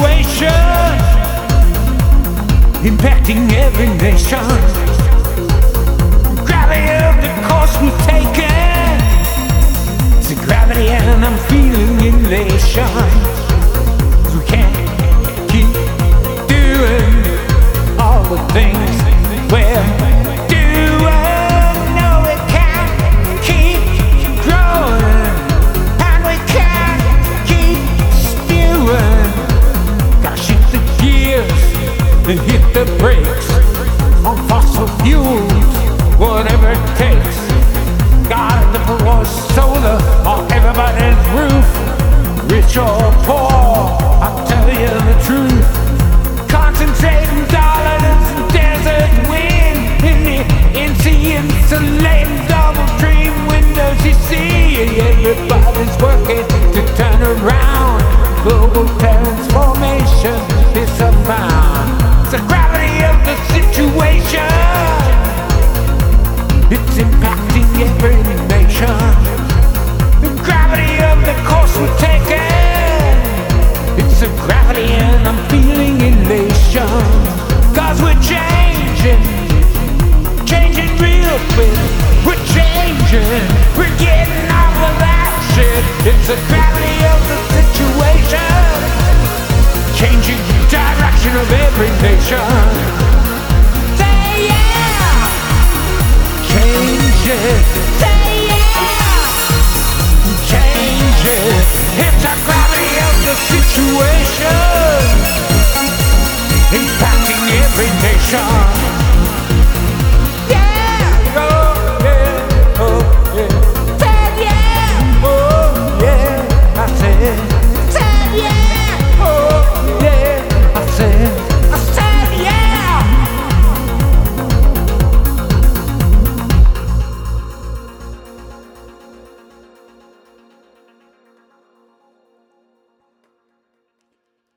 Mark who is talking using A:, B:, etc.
A: situation impacting every nation. Gravity of the course we've taken. It's the gravity, and I'm feeling elation. we can't keep doing all the things we're and hit the brakes on fossil fuels, whatever it takes. The or solar on everybody's roof, rich or poor. I'll tell you the truth. Concentrating dollars and desert wind in the NC insulating double dream windows. You see, everybody's working to turn around. Global transformation is abound. It's the gravity of the situation. It's impacting every nation. The gravity of the course we're taking. It's the gravity and I'm feeling elation. Cause we're changing. Changing real quick. We're changing. We're getting off of that shit. It's the gravity of the. Changing the direction of every nation. Say yeah! Change it. Say yeah! Change it. It's the gravity of the situation. Impacting every nation.